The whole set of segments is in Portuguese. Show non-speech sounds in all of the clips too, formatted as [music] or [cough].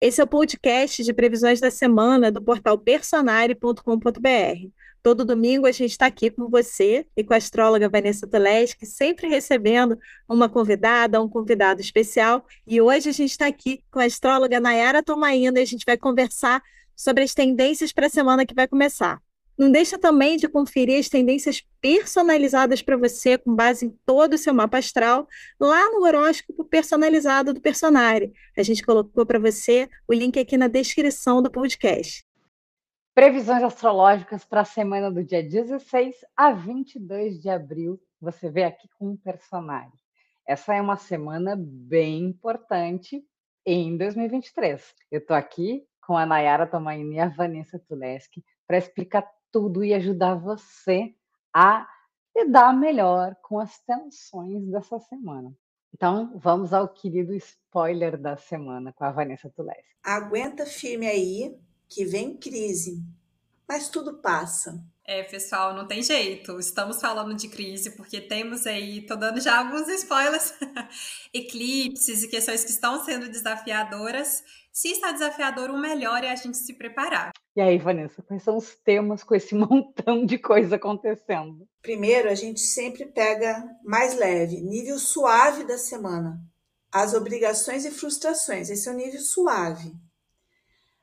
Esse é o podcast de previsões da semana do portal personare.com.br. Todo domingo a gente está aqui com você e com a astróloga Vanessa Tuleski, sempre recebendo uma convidada, um convidado especial. E hoje a gente está aqui com a astróloga Nayara Tomaina e a gente vai conversar sobre as tendências para a semana que vai começar. Não deixa também de conferir as tendências personalizadas para você, com base em todo o seu mapa astral, lá no horóscopo personalizado do Personare. A gente colocou para você o link aqui na descrição do podcast. Previsões astrológicas para a semana do dia 16 a 22 de abril. Você vê aqui com um personagem. Essa é uma semana bem importante em 2023. Eu estou aqui com a Nayara Tomaini e a Vanessa Tuleski para explicar tudo e ajudar você a lidar melhor com as tensões dessa semana. Então, vamos ao querido spoiler da semana com a Vanessa Tulesi. Aguenta firme aí, que vem crise, mas tudo passa. É, pessoal, não tem jeito. Estamos falando de crise porque temos aí, tô dando já alguns spoilers, [laughs] eclipses e questões que estão sendo desafiadoras. Se está desafiador, o melhor é a gente se preparar. E aí, Vanessa, quais são os temas com esse [laughs] montão de coisa acontecendo? Primeiro, a gente sempre pega mais leve, nível suave da semana. As obrigações e frustrações, esse é o nível suave.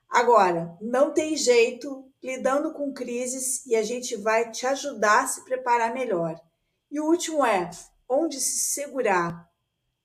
Agora, não tem jeito lidando com crises e a gente vai te ajudar a se preparar melhor. E o último é onde se segurar.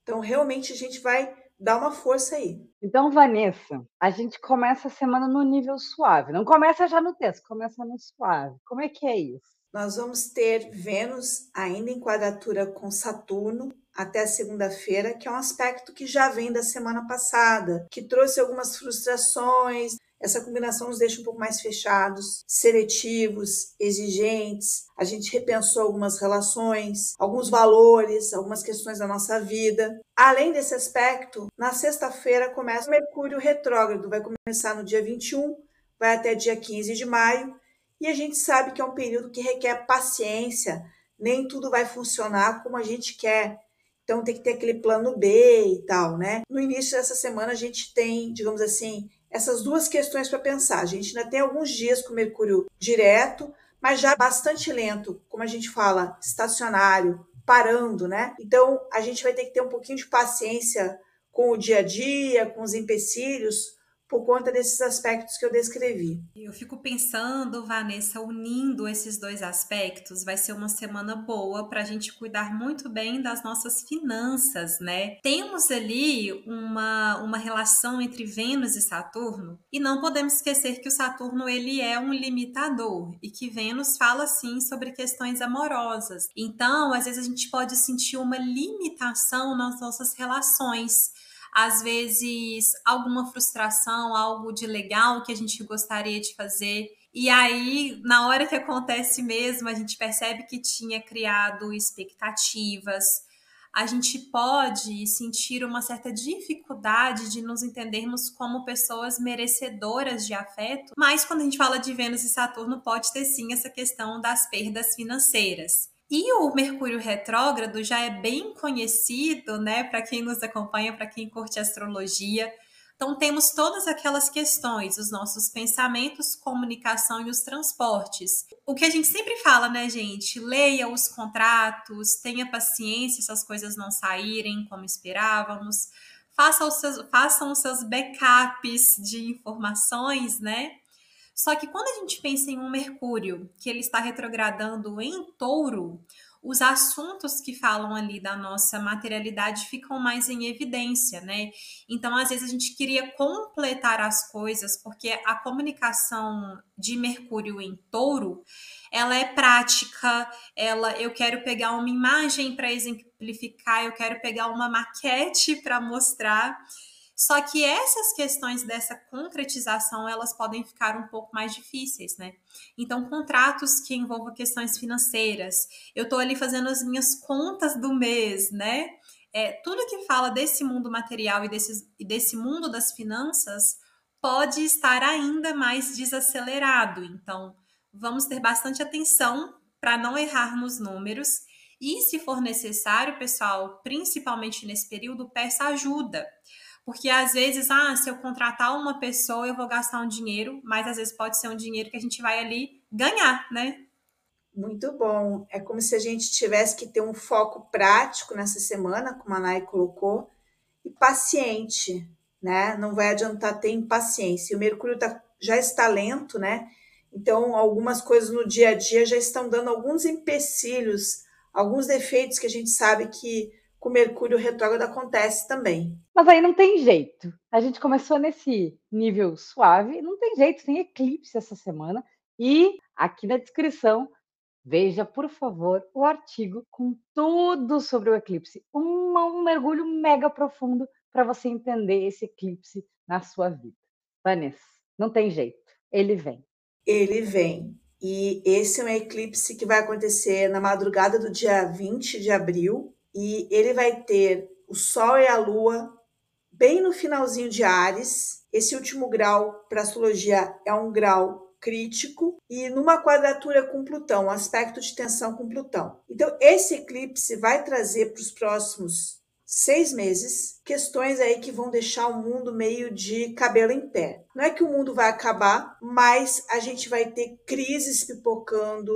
Então, realmente, a gente vai dar uma força aí. Então, Vanessa, a gente começa a semana no nível suave. Não começa já no texto, começa no suave. Como é que é isso? Nós vamos ter Vênus ainda em quadratura com Saturno até segunda-feira, que é um aspecto que já vem da semana passada, que trouxe algumas frustrações, essa combinação nos deixa um pouco mais fechados, seletivos, exigentes. A gente repensou algumas relações, alguns valores, algumas questões da nossa vida. Além desse aspecto, na sexta-feira começa o Mercúrio retrógrado, vai começar no dia 21, vai até dia 15 de maio, e a gente sabe que é um período que requer paciência, nem tudo vai funcionar como a gente quer. Então tem que ter aquele plano B e tal, né? No início dessa semana a gente tem, digamos assim, essas duas questões para pensar. A gente ainda tem alguns dias com Mercúrio direto, mas já bastante lento, como a gente fala, estacionário, parando, né? Então a gente vai ter que ter um pouquinho de paciência com o dia a dia, com os empecilhos, por conta desses aspectos que eu descrevi. Eu fico pensando, Vanessa, unindo esses dois aspectos, vai ser uma semana boa para a gente cuidar muito bem das nossas finanças, né? Temos ali uma, uma relação entre Vênus e Saturno e não podemos esquecer que o Saturno ele é um limitador e que Vênus fala sim sobre questões amorosas. Então, às vezes a gente pode sentir uma limitação nas nossas relações às vezes alguma frustração, algo de legal que a gente gostaria de fazer. E aí, na hora que acontece mesmo, a gente percebe que tinha criado expectativas. A gente pode sentir uma certa dificuldade de nos entendermos como pessoas merecedoras de afeto, mas quando a gente fala de Vênus e Saturno, pode ter sim essa questão das perdas financeiras. E o Mercúrio retrógrado já é bem conhecido, né, para quem nos acompanha, para quem curte astrologia. Então temos todas aquelas questões, os nossos pensamentos, comunicação e os transportes. O que a gente sempre fala, né, gente? Leia os contratos, tenha paciência se as coisas não saírem como esperávamos. Faça os seus, façam os seus backups de informações, né? Só que quando a gente pensa em um Mercúrio que ele está retrogradando em touro, os assuntos que falam ali da nossa materialidade ficam mais em evidência, né? Então, às vezes, a gente queria completar as coisas, porque a comunicação de Mercúrio em touro ela é prática, ela eu quero pegar uma imagem para exemplificar, eu quero pegar uma maquete para mostrar. Só que essas questões dessa concretização, elas podem ficar um pouco mais difíceis, né? Então, contratos que envolvam questões financeiras, eu estou ali fazendo as minhas contas do mês, né? É, tudo que fala desse mundo material e, desses, e desse mundo das finanças pode estar ainda mais desacelerado. Então, vamos ter bastante atenção para não errar nos números. E, se for necessário, pessoal, principalmente nesse período, peça ajuda Porque às vezes, ah, se eu contratar uma pessoa, eu vou gastar um dinheiro, mas às vezes pode ser um dinheiro que a gente vai ali ganhar, né? Muito bom. É como se a gente tivesse que ter um foco prático nessa semana, como a Nai colocou, e paciente, né? Não vai adiantar ter impaciência. O Mercúrio tá, já está lento, né? Então, algumas coisas no dia a dia já estão dando alguns empecilhos, alguns defeitos que a gente sabe que com Mercúrio retrógrado acontece também. Mas aí não tem jeito. A gente começou nesse nível suave, não tem jeito, tem eclipse essa semana. E aqui na descrição, veja, por favor, o artigo com tudo sobre o eclipse. Um, um mergulho mega profundo para você entender esse eclipse na sua vida. Vanessa, não tem jeito, ele vem. Ele vem. E esse é um eclipse que vai acontecer na madrugada do dia 20 de abril, e ele vai ter o Sol e a Lua bem no finalzinho de Ares. Esse último grau para astrologia é um grau crítico e numa quadratura com Plutão, um aspecto de tensão com Plutão. Então, esse eclipse vai trazer para os próximos seis meses questões aí que vão deixar o mundo meio de cabelo em pé. Não é que o mundo vai acabar, mas a gente vai ter crises pipocando,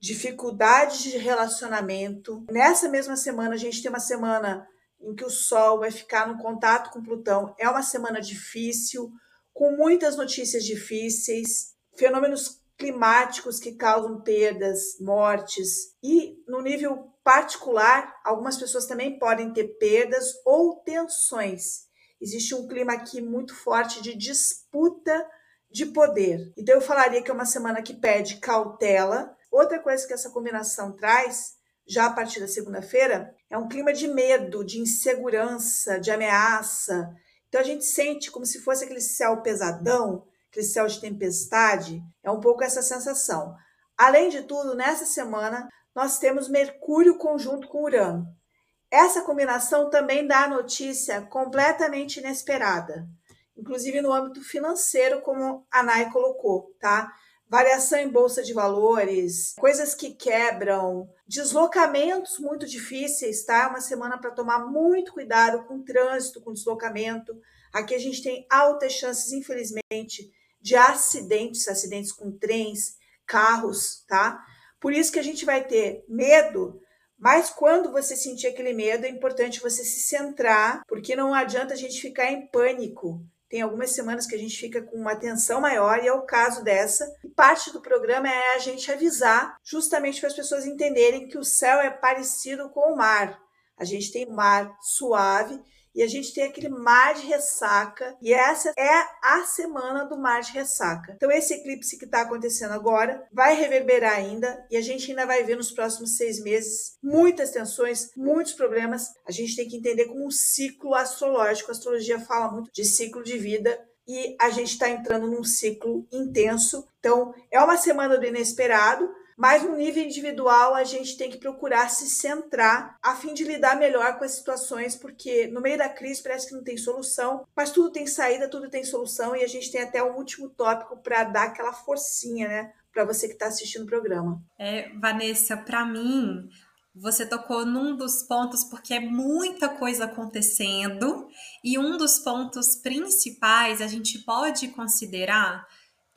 dificuldades de relacionamento. Nessa mesma semana, a gente tem uma semana em que o Sol vai ficar no contato com Plutão. É uma semana difícil, com muitas notícias difíceis, fenômenos climáticos que causam perdas, mortes e no nível particular, algumas pessoas também podem ter perdas ou tensões. Existe um clima aqui muito forte de disputa de poder. Então eu falaria que é uma semana que pede cautela, Outra coisa que essa combinação traz, já a partir da segunda-feira, é um clima de medo, de insegurança, de ameaça. Então a gente sente como se fosse aquele céu pesadão, aquele céu de tempestade. É um pouco essa sensação. Além de tudo, nessa semana, nós temos Mercúrio conjunto com Urano. Essa combinação também dá a notícia completamente inesperada, inclusive no âmbito financeiro, como a Nai colocou, tá? Variação em bolsa de valores, coisas que quebram, deslocamentos muito difíceis, tá? Uma semana para tomar muito cuidado com trânsito, com deslocamento. Aqui a gente tem altas chances, infelizmente, de acidentes, acidentes com trens, carros, tá? Por isso que a gente vai ter medo, mas quando você sentir aquele medo, é importante você se centrar, porque não adianta a gente ficar em pânico. Tem algumas semanas que a gente fica com uma tensão maior e é o caso dessa. E parte do programa é a gente avisar, justamente para as pessoas entenderem que o céu é parecido com o mar. A gente tem mar suave e a gente tem aquele mar de ressaca, e essa é a semana do mar de ressaca. Então, esse eclipse que está acontecendo agora vai reverberar ainda, e a gente ainda vai ver nos próximos seis meses muitas tensões, muitos problemas. A gente tem que entender como um ciclo astrológico. A astrologia fala muito de ciclo de vida, e a gente está entrando num ciclo intenso. Então, é uma semana do inesperado, mas no nível individual, a gente tem que procurar se centrar a fim de lidar melhor com as situações, porque no meio da crise parece que não tem solução, mas tudo tem saída, tudo tem solução, e a gente tem até um último tópico para dar aquela forcinha, né, para você que está assistindo o programa. É, Vanessa, para mim, você tocou num dos pontos, porque é muita coisa acontecendo, e um dos pontos principais a gente pode considerar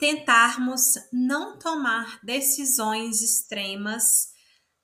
tentarmos não tomar decisões extremas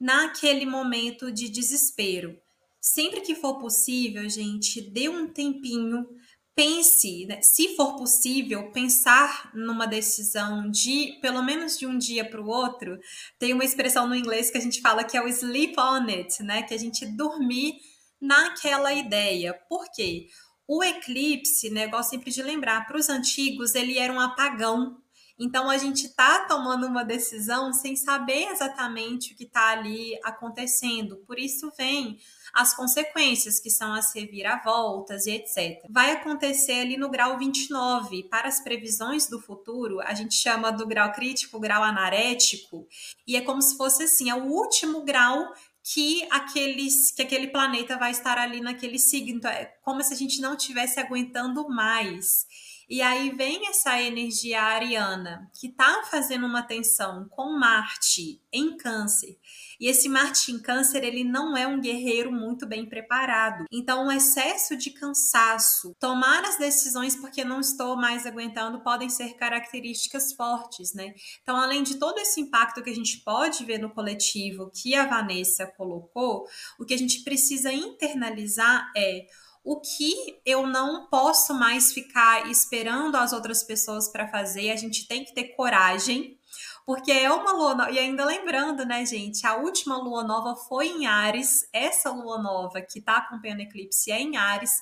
naquele momento de desespero. Sempre que for possível, gente, dê um tempinho, pense, né? se for possível, pensar numa decisão de pelo menos de um dia para o outro. Tem uma expressão no inglês que a gente fala que é o sleep on it, né? Que a gente dormir naquela ideia. Por quê? O eclipse, né, sempre de lembrar, para os antigos ele era um apagão. Então a gente está tomando uma decisão sem saber exatamente o que está ali acontecendo. Por isso vem as consequências, que são as reviravoltas e etc. Vai acontecer ali no grau 29. Para as previsões do futuro, a gente chama do grau crítico, grau anarético, e é como se fosse assim, é o último grau que, aqueles, que aquele planeta vai estar ali naquele signo. Então, é como se a gente não estivesse aguentando mais. E aí vem essa energia ariana, que está fazendo uma tensão com Marte em Câncer. E esse Marte em Câncer, ele não é um guerreiro muito bem preparado. Então, o excesso de cansaço, tomar as decisões porque não estou mais aguentando, podem ser características fortes, né? Então, além de todo esse impacto que a gente pode ver no coletivo que a Vanessa colocou, o que a gente precisa internalizar é o que eu não posso mais ficar esperando as outras pessoas para fazer. A gente tem que ter coragem porque é uma lua nova. E ainda lembrando, né, gente, a última lua nova foi em Ares, essa lua nova que está acompanhando o eclipse é em Ares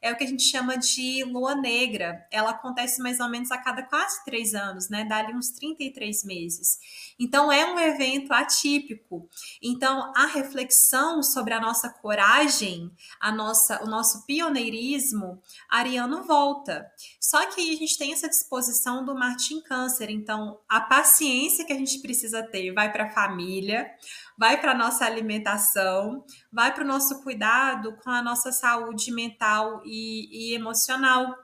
é o que a gente chama de lua negra. Ela acontece mais ou menos a cada quase três anos, né? Dá ali uns 33 meses. Então, é um evento atípico. Então, a reflexão sobre a nossa coragem, a nossa, o nosso pioneirismo, Ariano volta. Só que a gente tem essa disposição do Martin Câncer. Então, a paciência que a gente precisa ter vai para a família, vai para a nossa alimentação, vai para o nosso cuidado com a nossa saúde mental e, e emocional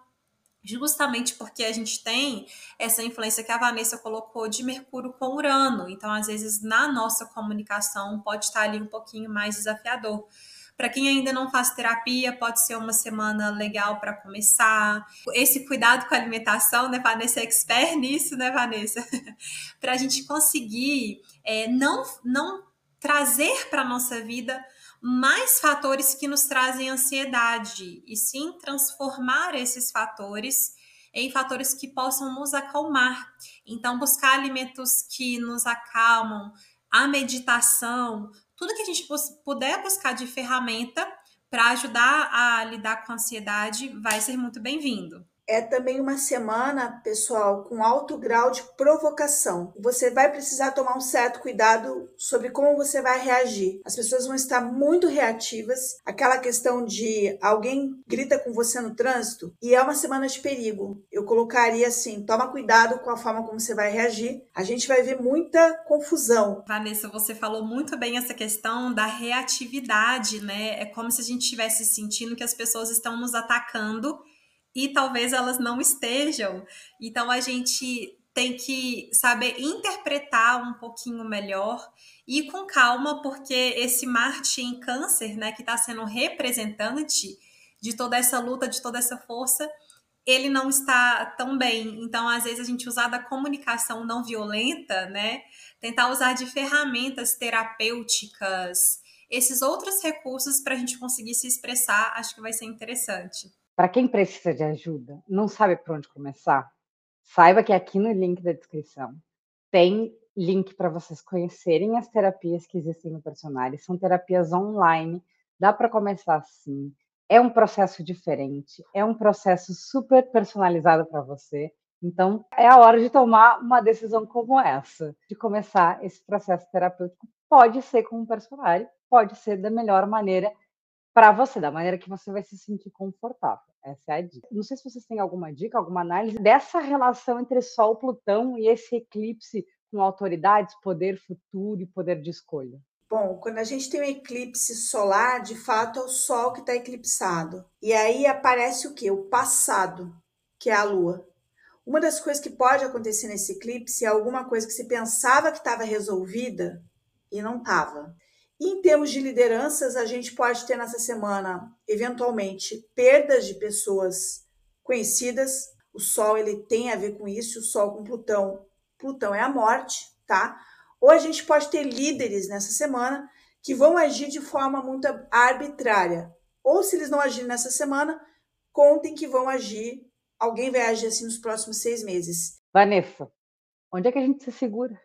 justamente porque a gente tem essa influência que a Vanessa colocou de Mercúrio com Urano. Então, às vezes, na nossa comunicação pode estar ali um pouquinho mais desafiador. Para quem ainda não faz terapia, pode ser uma semana legal para começar. Esse cuidado com a alimentação, né, Vanessa é expert nisso, né, Vanessa? [laughs] para a gente conseguir é, não, não trazer para a nossa vida mais fatores que nos trazem ansiedade, e sim transformar esses fatores em fatores que possam nos acalmar. Então, buscar alimentos que nos acalmam, a meditação, tudo que a gente puder buscar de ferramenta para ajudar a lidar com a ansiedade vai ser muito bem-vindo é também uma semana, pessoal, com alto grau de provocação. Você vai precisar tomar um certo cuidado sobre como você vai reagir. As pessoas vão estar muito reativas. Aquela questão de alguém grita com você no trânsito e é uma semana de perigo. Eu colocaria assim: toma cuidado com a forma como você vai reagir. A gente vai ver muita confusão. Vanessa, você falou muito bem essa questão da reatividade, né? É como se a gente estivesse sentindo que as pessoas estão nos atacando e talvez elas não estejam. Então a gente tem que saber interpretar um pouquinho melhor e com calma, porque esse Marte em Câncer, né, que está sendo representante de toda essa luta, de toda essa força, ele não está tão bem. Então, às vezes, a gente usar da comunicação não violenta, né? Tentar usar de ferramentas terapêuticas, esses outros recursos para a gente conseguir se expressar, acho que vai ser interessante. Para quem precisa de ajuda, não sabe por onde começar, saiba que aqui no link da descrição tem link para vocês conhecerem as terapias que existem no personagem. São terapias online, dá para começar assim. É um processo diferente, é um processo super personalizado para você. Então, é a hora de tomar uma decisão como essa, de começar esse processo terapêutico. Pode ser com um personagem, pode ser da melhor maneira para você, da maneira que você vai se sentir confortável. Essa é a dica. Não sei se vocês têm alguma dica, alguma análise dessa relação entre Sol, Plutão e esse eclipse com autoridades, poder futuro e poder de escolha. Bom, quando a gente tem um eclipse solar, de fato é o Sol que está eclipsado. E aí aparece o que? O passado, que é a Lua. Uma das coisas que pode acontecer nesse eclipse é alguma coisa que se pensava que estava resolvida e não estava. Em termos de lideranças, a gente pode ter nessa semana, eventualmente, perdas de pessoas conhecidas. O Sol ele tem a ver com isso, o Sol com Plutão. Plutão é a morte, tá? Ou a gente pode ter líderes nessa semana que vão agir de forma muito arbitrária. Ou se eles não agirem nessa semana, contem que vão agir. Alguém vai agir assim nos próximos seis meses. Vanessa, onde é que a gente se segura?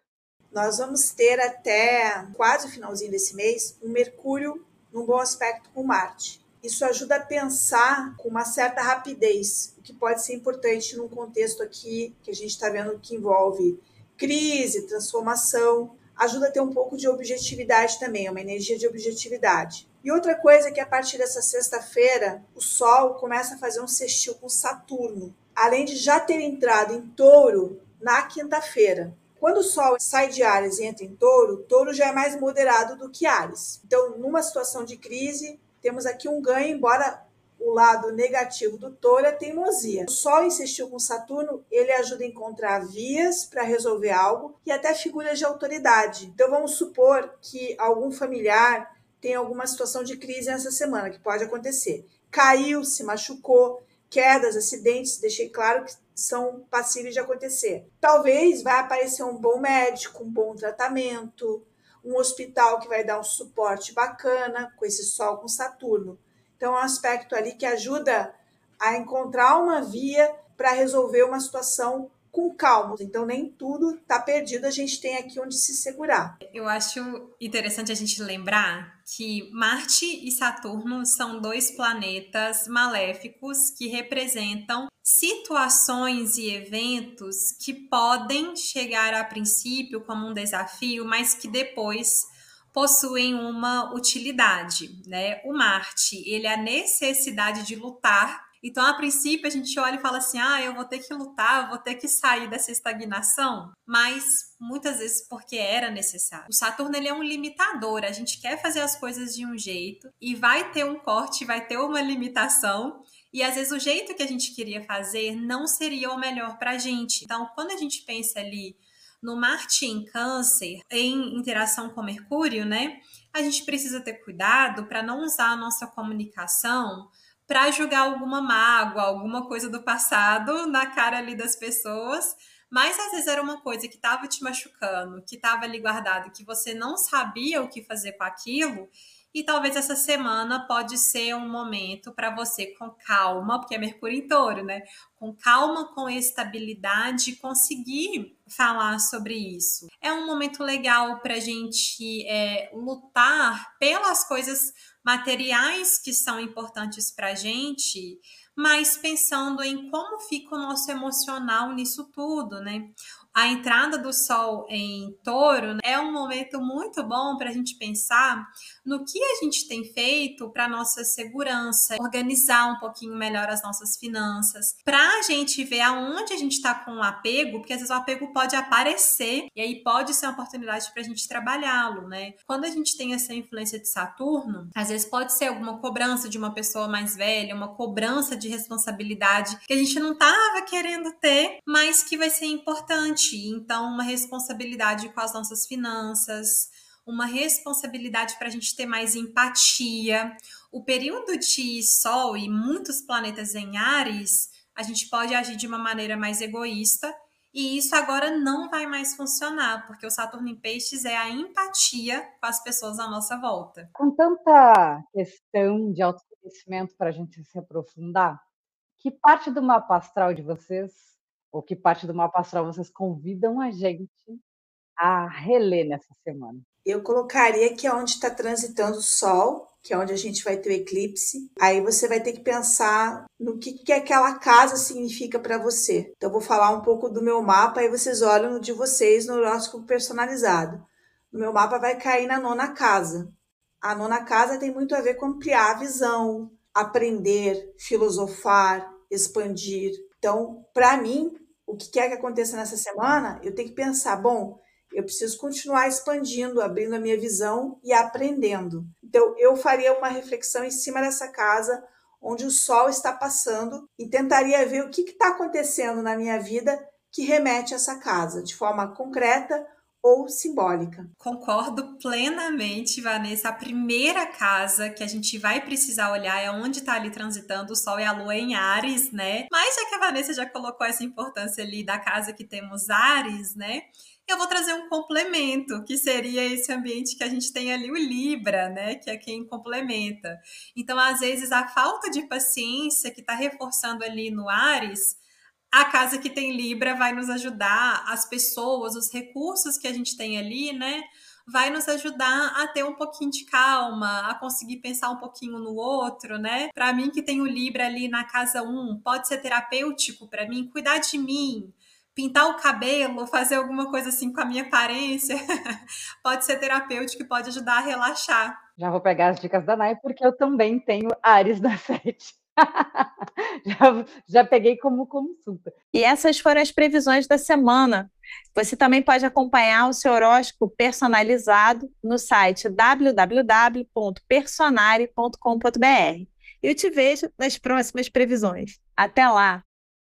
Nós vamos ter até quase o finalzinho desse mês um Mercúrio num bom aspecto com Marte. Isso ajuda a pensar com uma certa rapidez, o que pode ser importante num contexto aqui que a gente está vendo que envolve crise, transformação, ajuda a ter um pouco de objetividade também, uma energia de objetividade. E outra coisa é que a partir dessa sexta-feira, o Sol começa a fazer um sextil com Saturno, além de já ter entrado em touro na quinta-feira. Quando o Sol sai de Ares e entra em Touro, Touro já é mais moderado do que Ares. Então, numa situação de crise, temos aqui um ganho, embora o lado negativo do touro é teimosia. O Sol insistiu com Saturno, ele ajuda a encontrar vias para resolver algo e até figuras de autoridade. Então vamos supor que algum familiar tem alguma situação de crise nessa semana, que pode acontecer. Caiu, se machucou, quedas, acidentes, deixei claro que são passíveis de acontecer. Talvez vai aparecer um bom médico, um bom tratamento, um hospital que vai dar um suporte bacana com esse Sol com Saturno. Então, é um aspecto ali que ajuda a encontrar uma via para resolver uma situação com calma. Então, nem tudo está perdido, a gente tem aqui onde se segurar. Eu acho interessante a gente lembrar que Marte e Saturno são dois planetas maléficos que representam situações e eventos que podem chegar a princípio como um desafio, mas que depois possuem uma utilidade, né? O Marte, ele é a necessidade de lutar. Então, a princípio, a gente olha e fala assim: ah, eu vou ter que lutar, vou ter que sair dessa estagnação. Mas muitas vezes porque era necessário. O Saturno ele é um limitador. A gente quer fazer as coisas de um jeito e vai ter um corte, vai ter uma limitação. E às vezes o jeito que a gente queria fazer não seria o melhor para a gente. Então, quando a gente pensa ali no Marte em Câncer, em interação com Mercúrio, né? A gente precisa ter cuidado para não usar a nossa comunicação para julgar alguma mágoa, alguma coisa do passado na cara ali das pessoas. Mas às vezes era uma coisa que estava te machucando, que estava ali guardado, que você não sabia o que fazer com aquilo, e talvez essa semana pode ser um momento para você com calma, porque é Mercúrio em touro, né? Com calma, com estabilidade, conseguir falar sobre isso. É um momento legal para a gente é, lutar pelas coisas materiais que são importantes para a gente, mas pensando em como fica o nosso emocional nisso tudo, né? a entrada do Sol em Touro né, é um momento muito bom para a gente pensar no que a gente tem feito para nossa segurança, organizar um pouquinho melhor as nossas finanças, para a gente ver aonde a gente está com o apego, porque às vezes o apego pode aparecer e aí pode ser uma oportunidade para a gente trabalhá-lo, né? Quando a gente tem essa influência de Saturno, às vezes pode ser alguma cobrança de uma pessoa mais velha, uma cobrança de responsabilidade que a gente não estava querendo ter, mas que vai ser importante então, uma responsabilidade com as nossas finanças, uma responsabilidade para a gente ter mais empatia. O período de Sol e muitos planetas em Ares, a gente pode agir de uma maneira mais egoísta. E isso agora não vai mais funcionar, porque o Saturno em Peixes é a empatia com as pessoas à nossa volta. Com tanta questão de autoconhecimento para a gente se aprofundar, que parte do mapa astral de vocês ou que parte do mapa astral vocês convidam a gente a reler nessa semana? Eu colocaria que é onde está transitando o Sol, que é onde a gente vai ter o eclipse. Aí você vai ter que pensar no que, que aquela casa significa para você. Então, eu vou falar um pouco do meu mapa, aí vocês olham no de vocês no horóscopo personalizado. No meu mapa vai cair na nona casa. A nona casa tem muito a ver com ampliar a visão, aprender, filosofar, expandir. Então, para mim, o que quer que aconteça nessa semana, eu tenho que pensar, bom, eu preciso continuar expandindo, abrindo a minha visão e aprendendo. Então, eu faria uma reflexão em cima dessa casa onde o sol está passando e tentaria ver o que está acontecendo na minha vida que remete a essa casa, de forma concreta ou simbólica. Concordo plenamente, Vanessa. A primeira casa que a gente vai precisar olhar é onde está ali transitando o Sol e a Lua em Ares, né? Mas já que a Vanessa já colocou essa importância ali da casa que temos Ares, né? eu vou trazer um complemento, que seria esse ambiente que a gente tem ali, o Libra, né? Que é quem complementa. Então, às vezes, a falta de paciência que está reforçando ali no Ares a casa que tem Libra vai nos ajudar, as pessoas, os recursos que a gente tem ali, né? Vai nos ajudar a ter um pouquinho de calma, a conseguir pensar um pouquinho no outro, né? Para mim que tem o Libra ali na casa 1, pode ser terapêutico para mim, cuidar de mim, pintar o cabelo, fazer alguma coisa assim com a minha aparência, [laughs] pode ser terapêutico e pode ajudar a relaxar. Já vou pegar as dicas da Nai, porque eu também tenho Ares da 7. [laughs] [laughs] já, já peguei como consulta. E essas foram as previsões da semana. Você também pode acompanhar o seu horóscopo personalizado no site www.personare.com.br. Eu te vejo nas próximas previsões. Até lá!